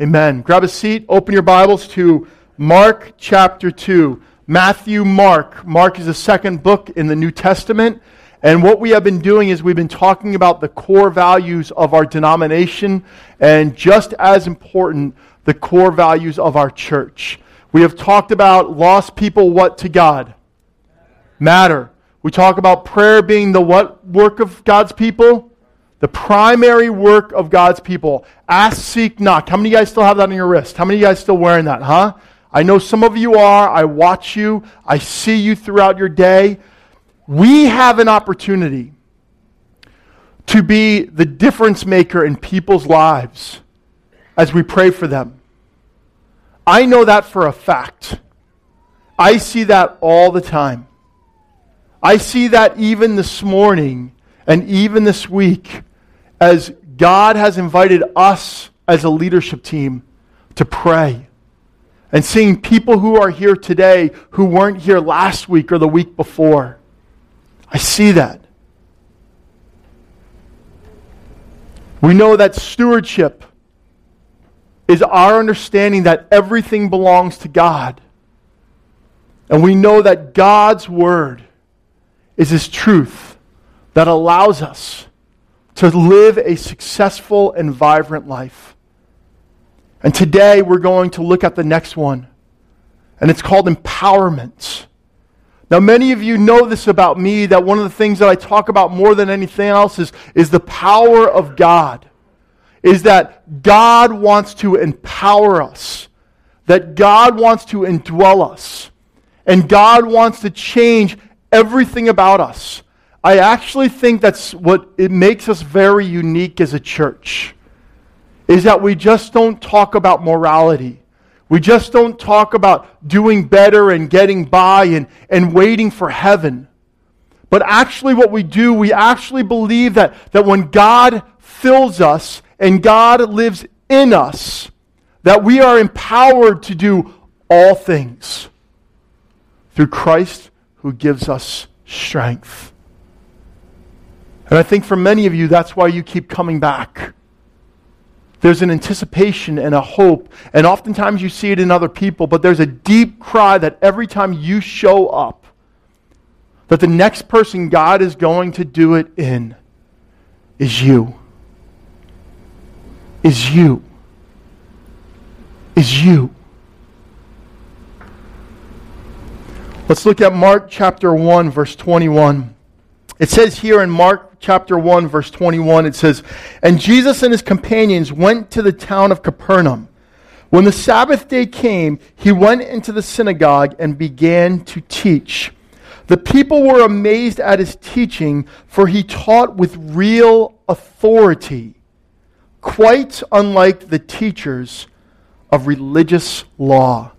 Amen. Grab a seat, open your Bibles to Mark chapter 2. Matthew, Mark. Mark is the second book in the New Testament. And what we have been doing is we've been talking about the core values of our denomination and just as important, the core values of our church. We have talked about lost people what to God? Matter. We talk about prayer being the what work of God's people? The primary work of God's people. Ask, seek, knock. How many of you guys still have that on your wrist? How many of you guys still wearing that, huh? I know some of you are. I watch you. I see you throughout your day. We have an opportunity to be the difference maker in people's lives as we pray for them. I know that for a fact. I see that all the time. I see that even this morning and even this week as God has invited us as a leadership team to pray. And seeing people who are here today who weren't here last week or the week before. I see that. We know that stewardship is our understanding that everything belongs to God. And we know that God's word is his truth that allows us to live a successful and vibrant life. And today we're going to look at the next one, and it's called empowerment. Now, many of you know this about me that one of the things that I talk about more than anything else is, is the power of God. Is that God wants to empower us, that God wants to indwell us, and God wants to change everything about us. I actually think that's what it makes us very unique as a church. Is that we just don't talk about morality. We just don't talk about doing better and getting by and, and waiting for heaven. But actually, what we do, we actually believe that, that when God fills us and God lives in us, that we are empowered to do all things through Christ who gives us strength. And I think for many of you, that's why you keep coming back. There's an anticipation and a hope, and oftentimes you see it in other people, but there's a deep cry that every time you show up, that the next person God is going to do it in is you. Is you. Is you. Let's look at Mark chapter 1, verse 21. It says here in Mark chapter 1, verse 21, it says, And Jesus and his companions went to the town of Capernaum. When the Sabbath day came, he went into the synagogue and began to teach. The people were amazed at his teaching, for he taught with real authority, quite unlike the teachers of religious law.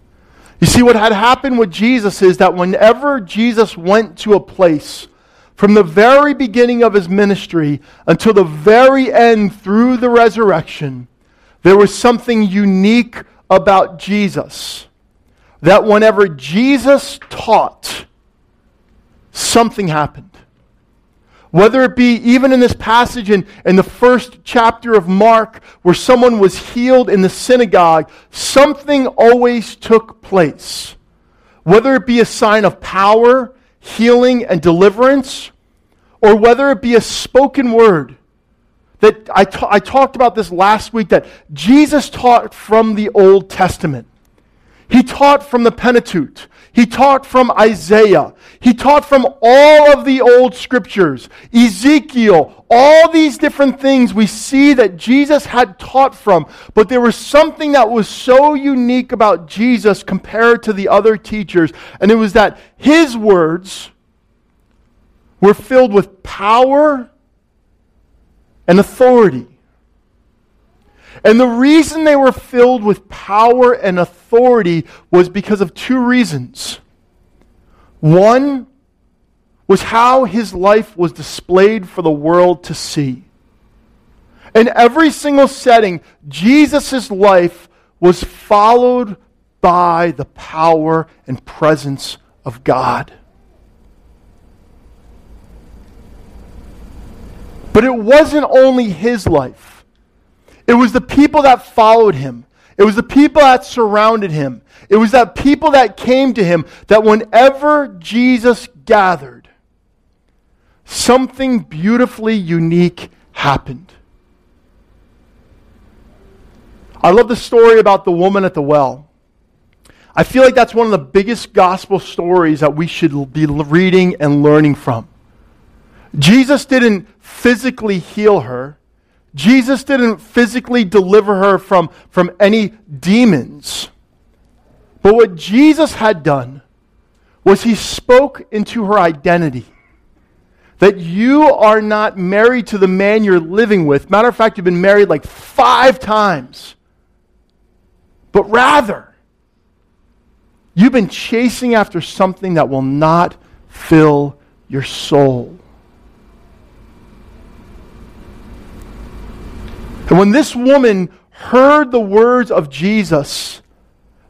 You see, what had happened with Jesus is that whenever Jesus went to a place, from the very beginning of his ministry until the very end through the resurrection, there was something unique about Jesus. That whenever Jesus taught, something happened. Whether it be even in this passage in, in the first chapter of Mark, where someone was healed in the synagogue, something always took place. Whether it be a sign of power, healing and deliverance, or whether it be a spoken word. That I, I talked about this last week that Jesus taught from the Old Testament. He taught from the Pentateuch. He taught from Isaiah. He taught from all of the old scriptures. Ezekiel, all these different things we see that Jesus had taught from. But there was something that was so unique about Jesus compared to the other teachers. And it was that his words were filled with power and authority. And the reason they were filled with power and authority was because of two reasons. One was how his life was displayed for the world to see. In every single setting, Jesus' life was followed by the power and presence of God. But it wasn't only his life, it was the people that followed him. It was the people that surrounded him. It was that people that came to him that whenever Jesus gathered, something beautifully unique happened. I love the story about the woman at the well. I feel like that's one of the biggest gospel stories that we should be reading and learning from. Jesus didn't physically heal her. Jesus didn't physically deliver her from, from any demons. But what Jesus had done was he spoke into her identity. That you are not married to the man you're living with. Matter of fact, you've been married like five times. But rather, you've been chasing after something that will not fill your soul. And when this woman heard the words of Jesus,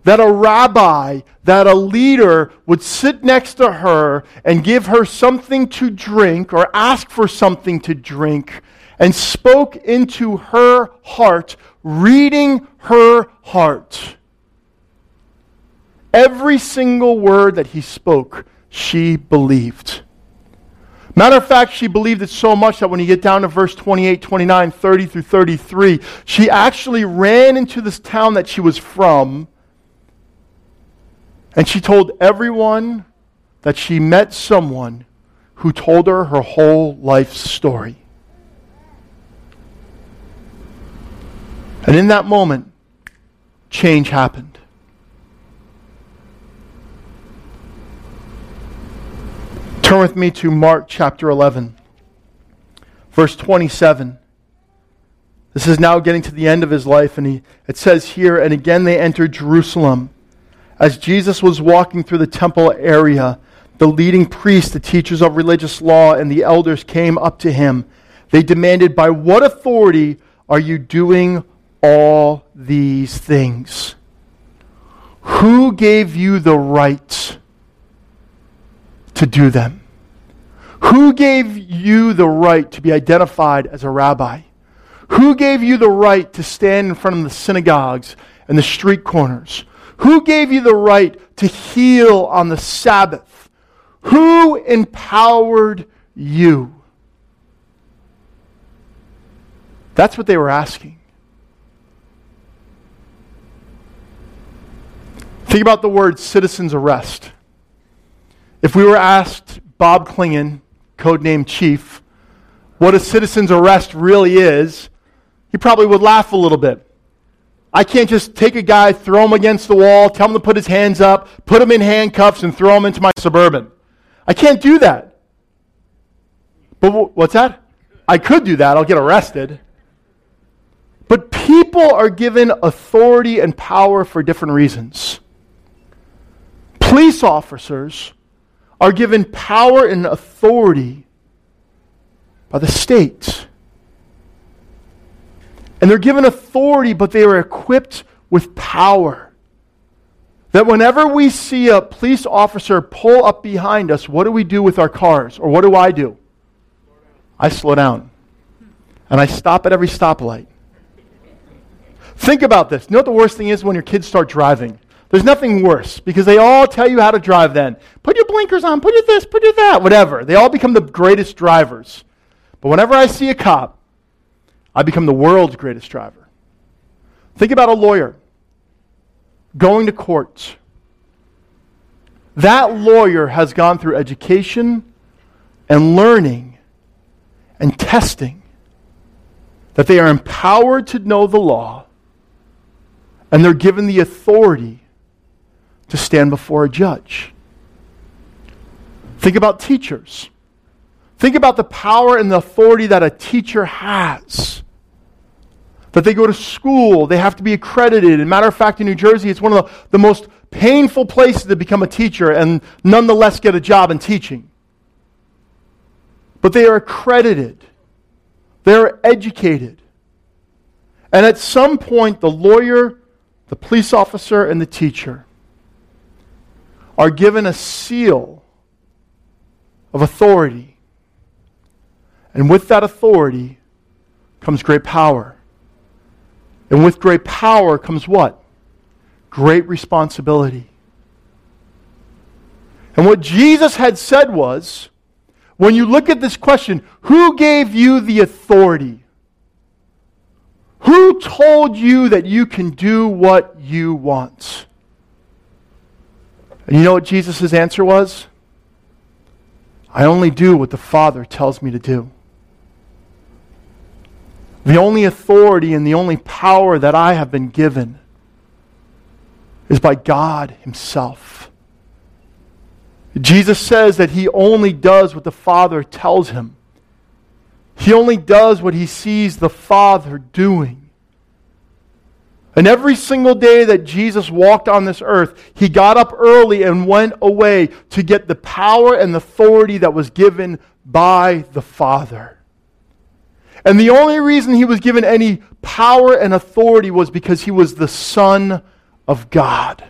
that a rabbi, that a leader would sit next to her and give her something to drink or ask for something to drink, and spoke into her heart, reading her heart. Every single word that he spoke, she believed. Matter of fact, she believed it so much that when you get down to verse 28, 29, 30 through 33, she actually ran into this town that she was from and she told everyone that she met someone who told her her whole life story. And in that moment, change happened. Turn with me to Mark chapter 11, verse 27. This is now getting to the end of his life, and he, it says here, and again they entered Jerusalem. As Jesus was walking through the temple area, the leading priests, the teachers of religious law, and the elders came up to him. They demanded, By what authority are you doing all these things? Who gave you the right to do them? Who gave you the right to be identified as a rabbi? Who gave you the right to stand in front of the synagogues and the street corners? Who gave you the right to heal on the Sabbath? Who empowered you? That's what they were asking. Think about the word citizen's arrest. If we were asked Bob Klingon, codename Chief, what a citizen's arrest really is, he probably would laugh a little bit. I can't just take a guy, throw him against the wall, tell him to put his hands up, put him in handcuffs, and throw him into my suburban. I can't do that. But what's that? I could do that. I'll get arrested. But people are given authority and power for different reasons. Police officers are given power and authority by the state. And they're given authority, but they are equipped with power. That whenever we see a police officer pull up behind us, what do we do with our cars? Or what do I do? I slow down. And I stop at every stoplight. Think about this. You know what the worst thing is when your kids start driving? There's nothing worse because they all tell you how to drive then. Put blinkers on, put it this, put it that, whatever. They all become the greatest drivers. But whenever I see a cop, I become the world's greatest driver. Think about a lawyer going to court. That lawyer has gone through education and learning and testing that they are empowered to know the law and they're given the authority to stand before a judge. Think about teachers. Think about the power and the authority that a teacher has. That they go to school, they have to be accredited. And matter of fact, in New Jersey, it's one of the, the most painful places to become a teacher and nonetheless get a job in teaching. But they are accredited, they are educated. And at some point, the lawyer, the police officer, and the teacher are given a seal of authority. And with that authority comes great power. And with great power comes what? Great responsibility. And what Jesus had said was when you look at this question, who gave you the authority? Who told you that you can do what you want? And you know what Jesus' answer was? I only do what the Father tells me to do. The only authority and the only power that I have been given is by God Himself. Jesus says that He only does what the Father tells Him. He only does what He sees the Father doing. And every single day that Jesus walked on this earth, he got up early and went away to get the power and authority that was given by the Father. And the only reason he was given any power and authority was because he was the Son of God.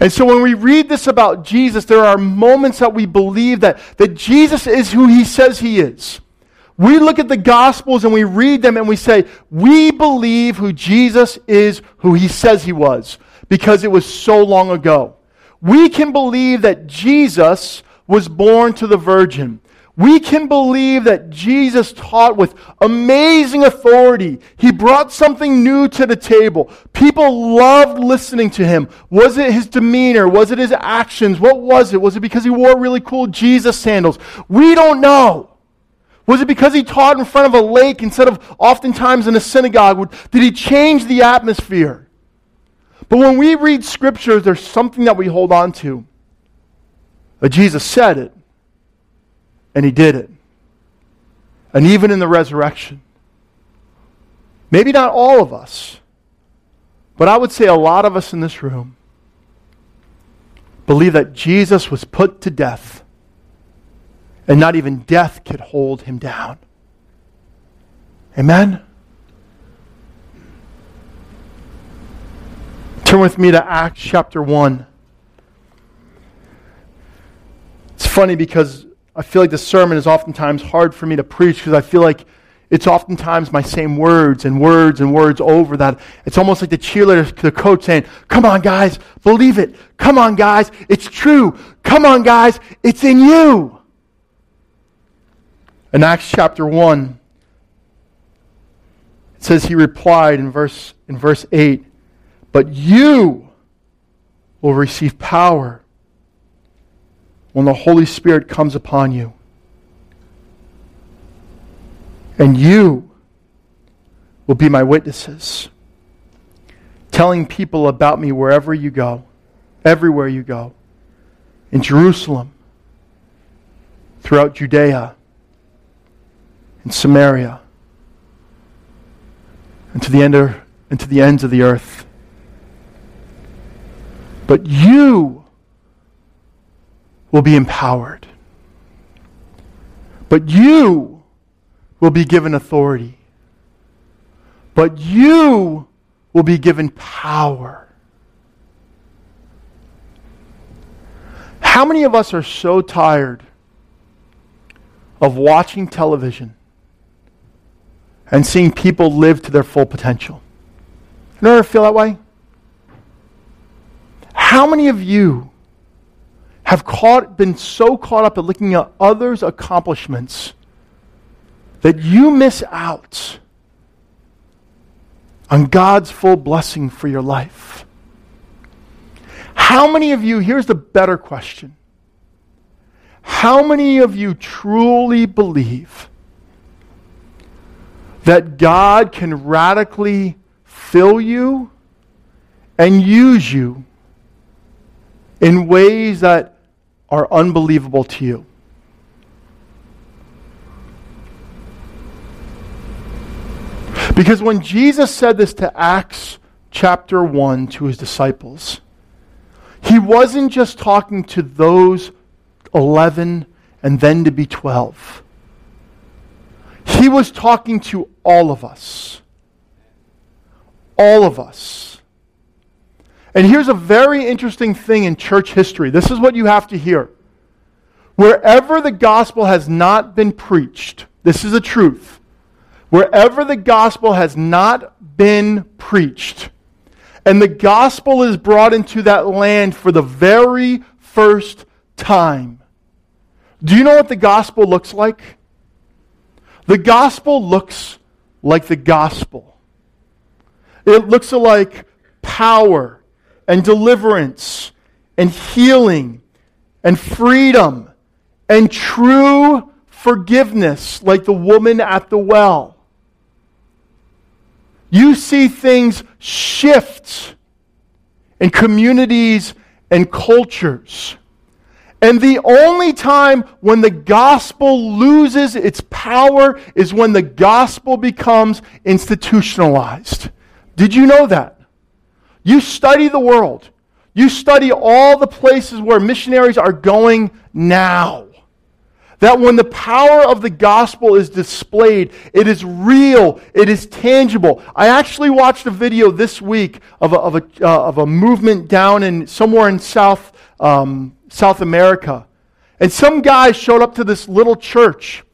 And so when we read this about Jesus, there are moments that we believe that, that Jesus is who he says he is. We look at the Gospels and we read them and we say, we believe who Jesus is, who he says he was, because it was so long ago. We can believe that Jesus was born to the Virgin. We can believe that Jesus taught with amazing authority. He brought something new to the table. People loved listening to him. Was it his demeanor? Was it his actions? What was it? Was it because he wore really cool Jesus sandals? We don't know. Was it because he taught in front of a lake instead of oftentimes in a synagogue? Did he change the atmosphere? But when we read scriptures, there's something that we hold on to. Jesus said it, and he did it. And even in the resurrection. Maybe not all of us, but I would say a lot of us in this room believe that Jesus was put to death and not even death could hold him down. Amen? Turn with me to Acts chapter 1. It's funny because I feel like the sermon is oftentimes hard for me to preach because I feel like it's oftentimes my same words and words and words over that. It's almost like the cheerleader, the coach saying, Come on, guys, believe it. Come on, guys, it's true. Come on, guys, it's in you. In Acts chapter 1, it says he replied in verse, in verse 8, But you will receive power when the Holy Spirit comes upon you. And you will be my witnesses, telling people about me wherever you go, everywhere you go, in Jerusalem, throughout Judea in Samaria and to the end of, and to the ends of the earth. But you will be empowered. But you will be given authority. But you will be given power. How many of us are so tired of watching television and seeing people live to their full potential. You ever feel that way? How many of you have caught, been so caught up at looking at others' accomplishments that you miss out on God's full blessing for your life? How many of you, here's the better question. How many of you truly believe that God can radically fill you and use you in ways that are unbelievable to you. Because when Jesus said this to Acts chapter 1 to his disciples, he wasn't just talking to those 11 and then to be 12. He was talking to all of us. All of us. And here's a very interesting thing in church history. This is what you have to hear. Wherever the gospel has not been preached, this is the truth. wherever the gospel has not been preached, and the gospel is brought into that land for the very first time, do you know what the gospel looks like? The gospel looks like the gospel. It looks like power and deliverance and healing and freedom and true forgiveness, like the woman at the well. You see things shift in communities and cultures. And the only time when the gospel loses its power is when the gospel becomes institutionalized. Did you know that? You study the world. You study all the places where missionaries are going now. That when the power of the gospel is displayed, it is real, it is tangible. I actually watched a video this week of a, of a, uh, of a movement down in somewhere in South, um, South America. And some guy showed up to this little church.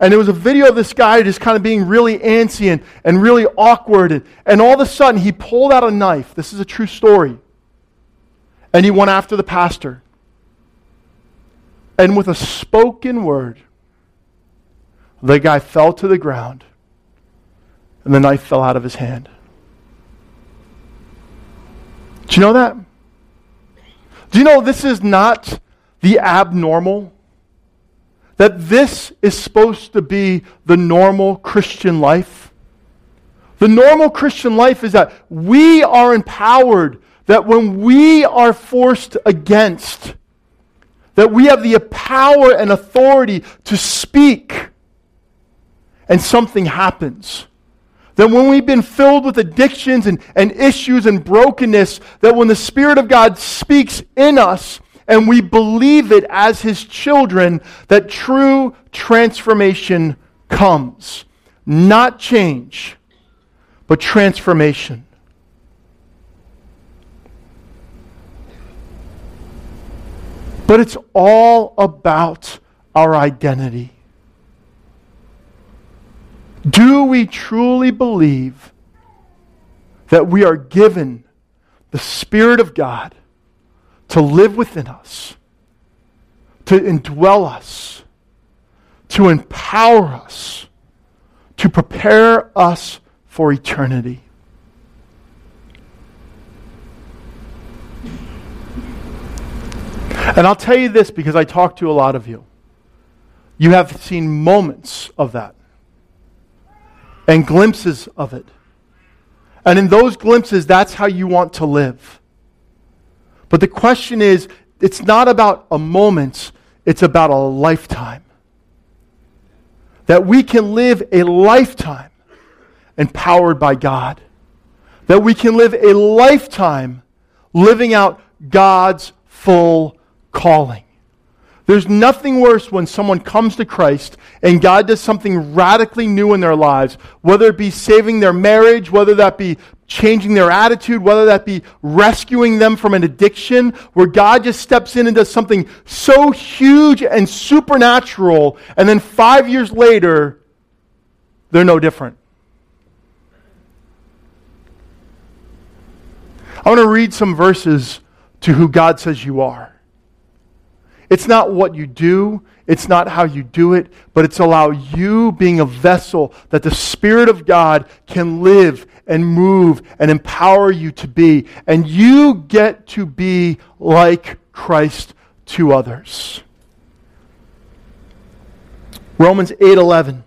And there was a video of this guy just kind of being really antsy and, and really awkward. And, and all of a sudden, he pulled out a knife. This is a true story. And he went after the pastor. And with a spoken word, the guy fell to the ground and the knife fell out of his hand. Do you know that? Do you know this is not the abnormal? That this is supposed to be the normal Christian life? The normal Christian life is that we are empowered, that when we are forced against, that we have the power and authority to speak, and something happens. That when we've been filled with addictions and, and issues and brokenness, that when the Spirit of God speaks in us and we believe it as His children, that true transformation comes. Not change, but transformation. But it's all about our identity. Do we truly believe that we are given the Spirit of God to live within us, to indwell us, to empower us, to prepare us for eternity? And I'll tell you this because I talk to a lot of you. You have seen moments of that and glimpses of it. And in those glimpses, that's how you want to live. But the question is it's not about a moment, it's about a lifetime. That we can live a lifetime empowered by God. That we can live a lifetime living out God's full calling. There's nothing worse when someone comes to Christ and God does something radically new in their lives, whether it be saving their marriage, whether that be changing their attitude, whether that be rescuing them from an addiction, where God just steps in and does something so huge and supernatural, and then five years later, they're no different. I want to read some verses to who God says you are. It's not what you do, it's not how you do it, but it's allow you being a vessel that the Spirit of God can live and move and empower you to be. And you get to be like Christ to others. Romans 8:11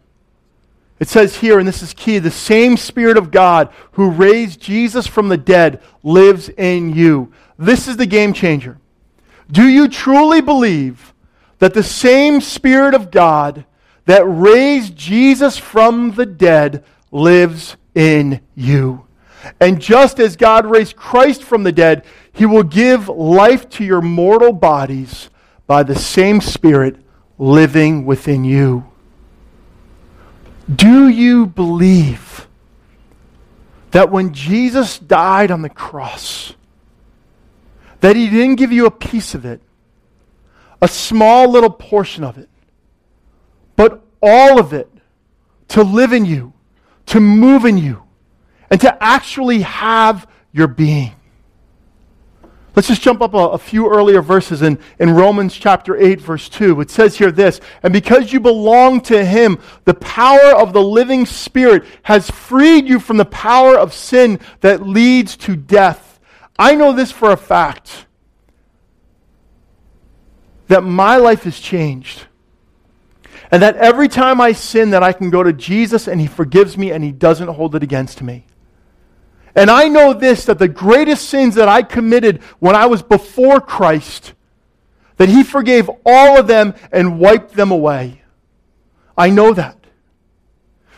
it says here, and this is key the same Spirit of God who raised Jesus from the dead lives in you. This is the game changer. Do you truly believe that the same Spirit of God that raised Jesus from the dead lives in you? And just as God raised Christ from the dead, he will give life to your mortal bodies by the same Spirit living within you. Do you believe that when Jesus died on the cross, that He didn't give you a piece of it, a small little portion of it, but all of it to live in you, to move in you and to actually have your being. Let's just jump up a, a, few earlier verses in, in Romans chapter 8, verse 2. It says here this And because you belong to him, the power of the living Spirit has freed you from the power of sin that leads to death. I know this for a fact that my life has changed. And that every time I sin that I can go to Jesus and he forgives me and he doesn't hold it against me. And I know this that the greatest sins that I committed when I was before Christ, that He forgave all of them and wiped them away. I know that.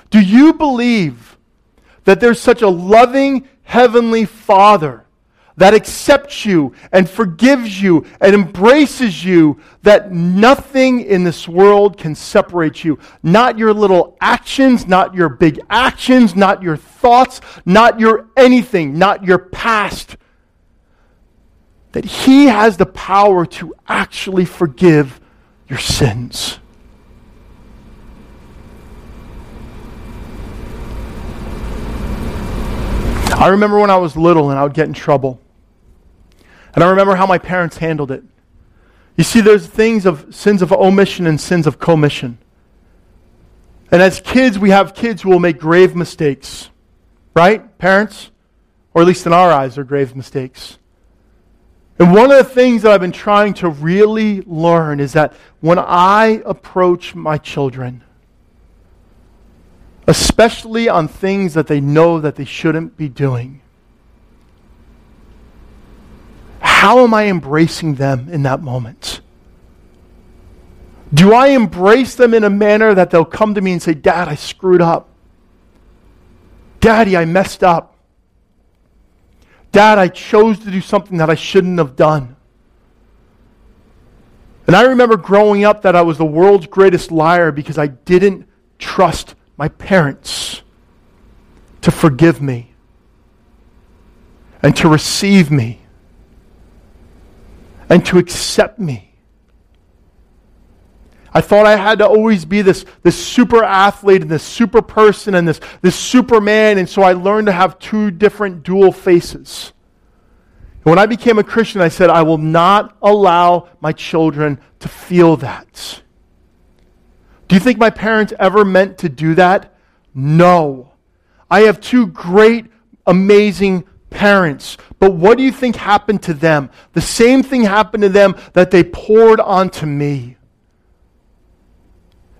Do you believe that there's such a loving Heavenly Father that accepts you and forgives you and embraces you, that nothing in this world can separate you. Not your little actions, not your big actions, not your thoughts, not your anything, not your past. That He has the power to actually forgive your sins. I remember when I was little and I would get in trouble. And I remember how my parents handled it. You see, there's things of sins of omission and sins of commission. And as kids, we have kids who will make grave mistakes. Right? Parents? Or at least in our eyes, they're grave mistakes. And one of the things that I've been trying to really learn is that when I approach my children, especially on things that they know that they shouldn't be doing, how am I embracing them in that moment? Do I embrace them in a manner that they'll come to me and say, Dad, I screwed up. Daddy, I messed up. Dad, I chose to do something that I shouldn't have done. And I remember growing up that I was the world's greatest liar because I didn't trust my parents to forgive me and to receive me and to accept me. I thought I had to always be this, this super athlete and this super person and this, this superman, and so I learned to have two different dual faces. And when I became a Christian, I said, I will not allow my children to feel that. Do you think my parents ever meant to do that? No. I have two great, amazing parents. But what do you think happened to them? The same thing happened to them that they poured onto me.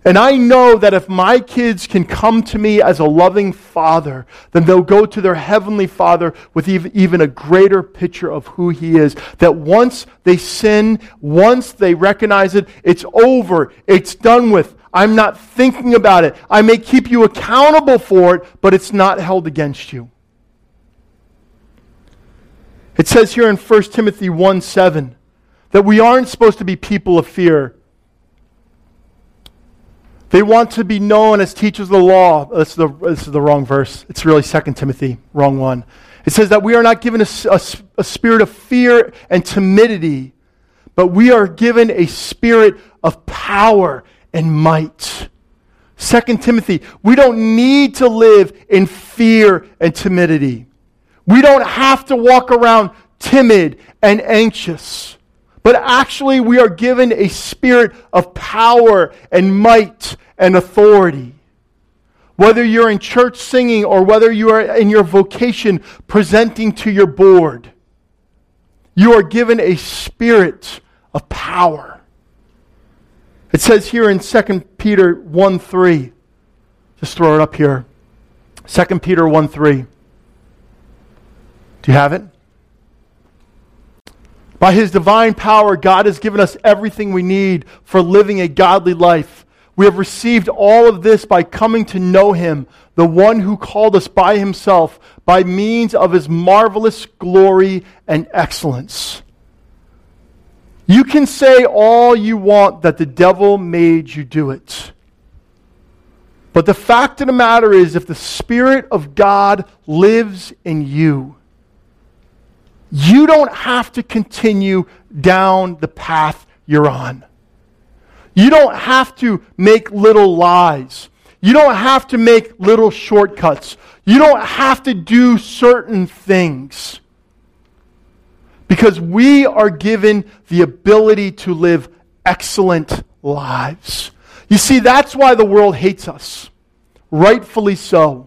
And I know that if my kids can come to me as a loving father, then they'll go to their heavenly father with even a greater picture of who he is. That once they sin, once they recognize it, it's over, it's done with. I'm not thinking about it. I may keep you accountable for it, but it's not held against you. It says here in 1 Timothy 1 7 that we aren't supposed to be people of fear. They want to be known as teachers of the law. Oh, this is the, this is the wrong verse. It's really 2 Timothy, wrong one. It says that we are not given a, a, a spirit of fear and timidity, but we are given a spirit of power and might. 2 Timothy, we don't need to live in fear and timidity. We don't have to walk around timid and anxious. But actually, we are given a spirit of power and might and authority. Whether you're in church singing or whether you are in your vocation presenting to your board, you are given a spirit of power. It says here in 2 Peter 1 3, just throw it up here. 2 Peter 1 3. Do you have it? By his divine power, God has given us everything we need for living a godly life. We have received all of this by coming to know him, the one who called us by himself, by means of his marvelous glory and excellence. You can say all you want that the devil made you do it. But the fact of the matter is, if the Spirit of God lives in you, you don't have to continue down the path you're on. You don't have to make little lies. You don't have to make little shortcuts. You don't have to do certain things. Because we are given the ability to live excellent lives. You see, that's why the world hates us. Rightfully so.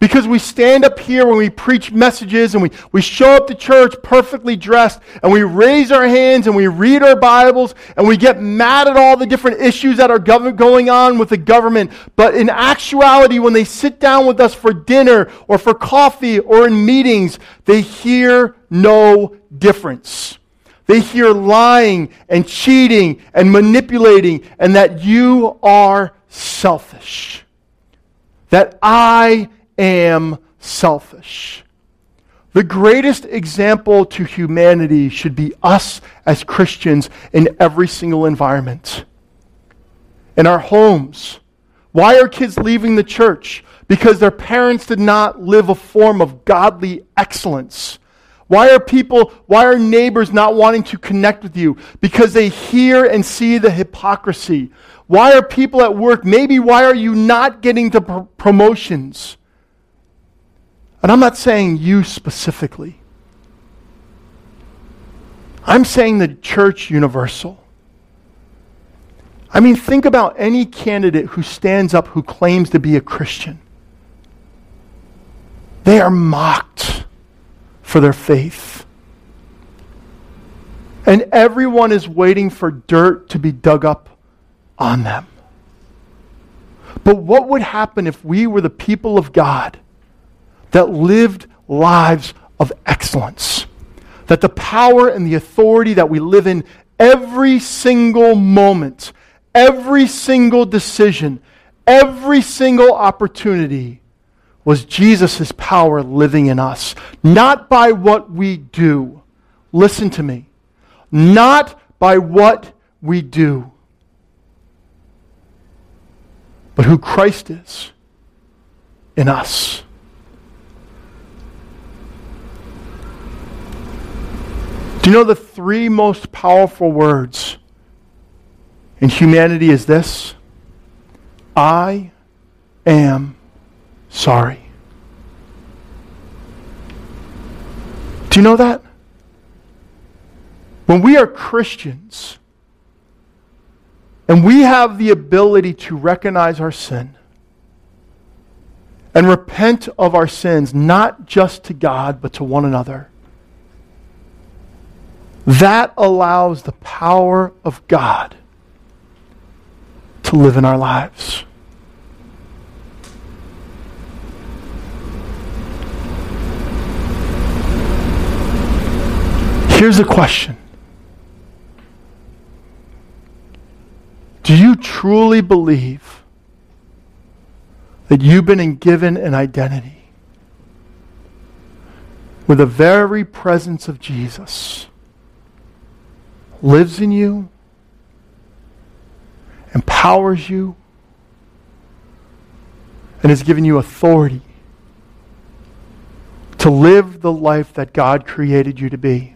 Because we stand up here when we preach messages and we, we show up to church perfectly dressed and we raise our hands and we read our Bibles and we get mad at all the different issues that are gov- going on with the government. But in actuality, when they sit down with us for dinner or for coffee or in meetings, they hear no difference. They hear lying and cheating and manipulating and that you are selfish. That I am selfish. The greatest example to humanity should be us as Christians in every single environment. In our homes. Why are kids leaving the church? Because their parents did not live a form of godly excellence. Why are people, why are neighbors not wanting to connect with you? Because they hear and see the hypocrisy. Why are people at work, maybe why are you not getting the pr- promotions? And I'm not saying you specifically. I'm saying the church universal. I mean, think about any candidate who stands up who claims to be a Christian. They are mocked for their faith. And everyone is waiting for dirt to be dug up on them. But what would happen if we were the people of God? That lived lives of excellence. That the power and the authority that we live in every single moment, every single decision, every single opportunity was Jesus' power living in us. Not by what we do. Listen to me. Not by what we do, but who Christ is in us. Do you know the three most powerful words in humanity is this? I am sorry. Do you know that? When we are Christians and we have the ability to recognize our sin and repent of our sins, not just to God, but to one another that allows the power of God to live in our lives. Here's a question Do you truly believe that you've been given an identity with the very presence of Jesus? Lives in you, empowers you, and has given you authority to live the life that God created you to be.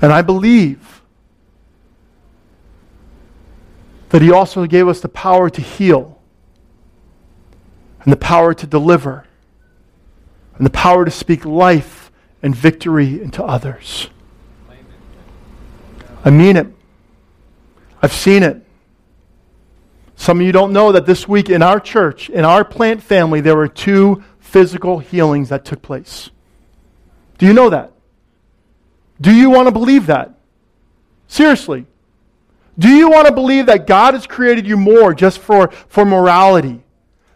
And I believe that He also gave us the power to heal, and the power to deliver, and the power to speak life and victory into others. I mean it. I've seen it. Some of you don't know that this week in our church, in our plant family, there were two physical healings that took place. Do you know that? Do you want to believe that? Seriously. Do you want to believe that God has created you more just for, for morality?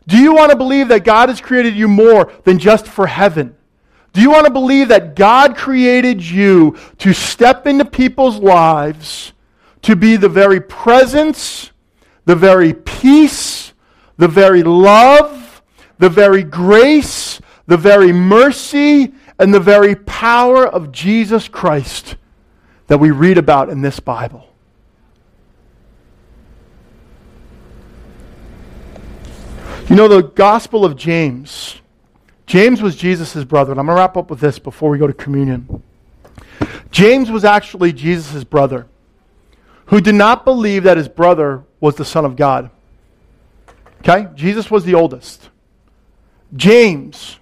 Do you want to believe that God has created you more than just for heaven? Do you want to believe that God created you to step into people's lives, to be the very presence, the very peace, the very love, the very grace, the very mercy, and the very power of Jesus Christ that we read about in this Bible? You know, the Gospel of James James was Jesus' brother. And I'm going to wrap up with this before we go to communion. James was actually Jesus' brother who did not believe that his brother was the Son of God. Okay? Jesus was the oldest. James,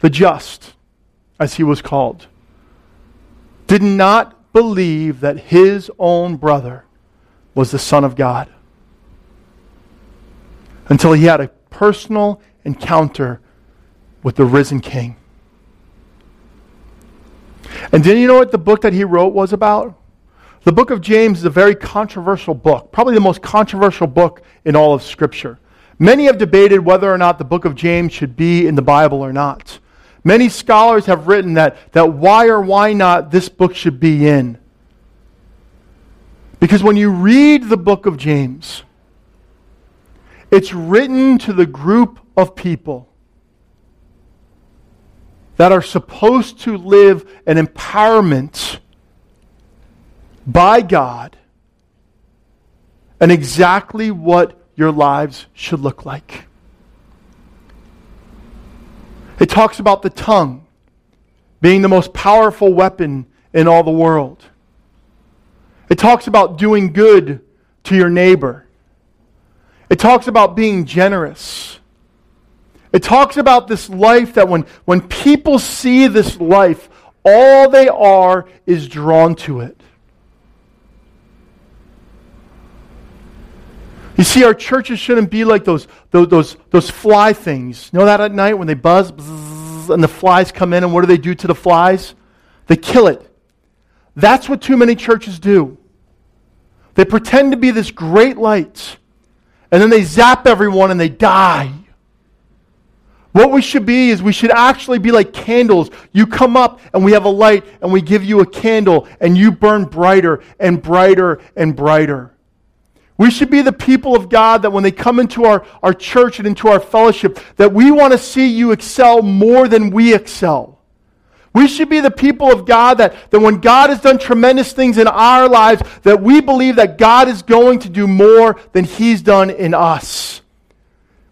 the just, as he was called, did not believe that his own brother was the Son of God until he had a personal encounter with the risen King. And then you know what the book that he wrote was about? The book of James is a very controversial book, probably the most controversial book in all of Scripture. Many have debated whether or not the book of James should be in the Bible or not. Many scholars have written that, that why or why not this book should be in. Because when you read the book of James, it's written to the group of people that are supposed to live an empowerment by God and exactly what your lives should look like. It talks about the tongue being the most powerful weapon in all the world. It talks about doing good to your neighbor. It talks about being generous. It talks about this life that when, when people see this life, all they are is drawn to it. You see, our churches shouldn't be like those, those, those, those fly things. You know that at night when they buzz, buzz and the flies come in, and what do they do to the flies? They kill it. That's what too many churches do. They pretend to be this great light, and then they zap everyone and they die. What we should be is we should actually be like candles. You come up and we have a light and we give you a candle and you burn brighter and brighter and brighter. We should be the people of God that when they come into our, our church and into our fellowship, that we want to see you excel more than we excel. We should be the people of God that, that when God has done tremendous things in our lives, that we believe that God is going to do more than He's done in us.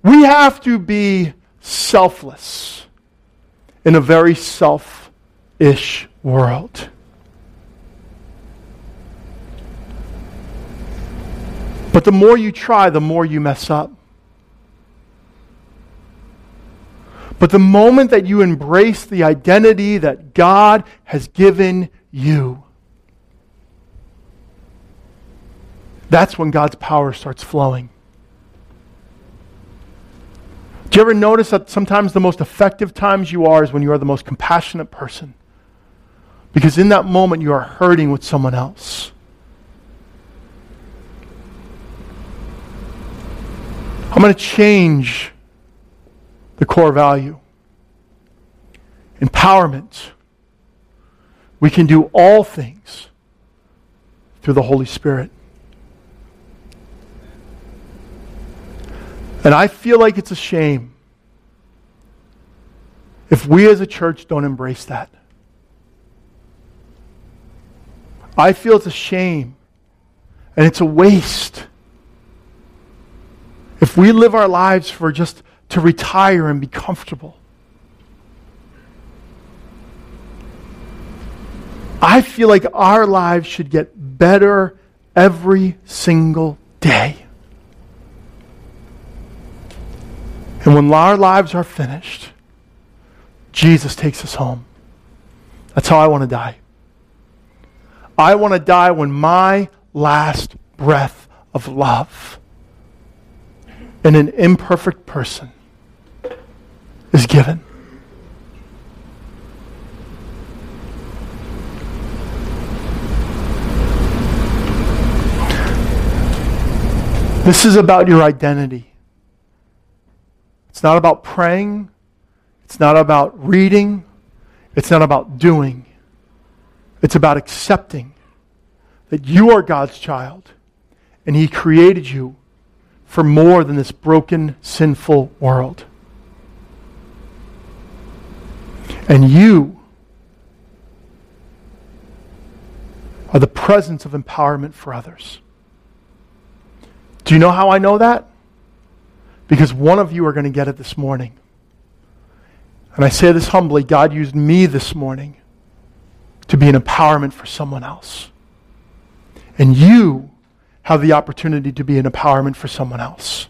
We have to be selfless in a very selfish world. But the more you try, the more you mess up. But the moment that you embrace the identity that God has given you, that's when God's power starts flowing. Do you ever notice that sometimes the most effective times you are is when you are the most compassionate person? Because in that moment you are hurting with someone else. I'm going to change the core value. Empowerment. We can do all things through the Holy Spirit. And I feel like it's a shame if we as a church don't embrace that. I feel it's a shame and it's a waste if we live our lives for just to retire and be comfortable. I feel like our lives should get better every single day. And when our lives are finished, Jesus takes us home. That's how I want to die. I want to die when my last breath of love in an imperfect person is given. This is about your identity. It's not about praying. It's not about reading. It's not about doing. It's about accepting that you are God's child and He created you for more than this broken, sinful world. And you are the presence of empowerment for others. Do you know how I know that? Because one of you are going to get it this morning. And I say this humbly God used me this morning to be an empowerment for someone else. And you have the opportunity to be an empowerment for someone else.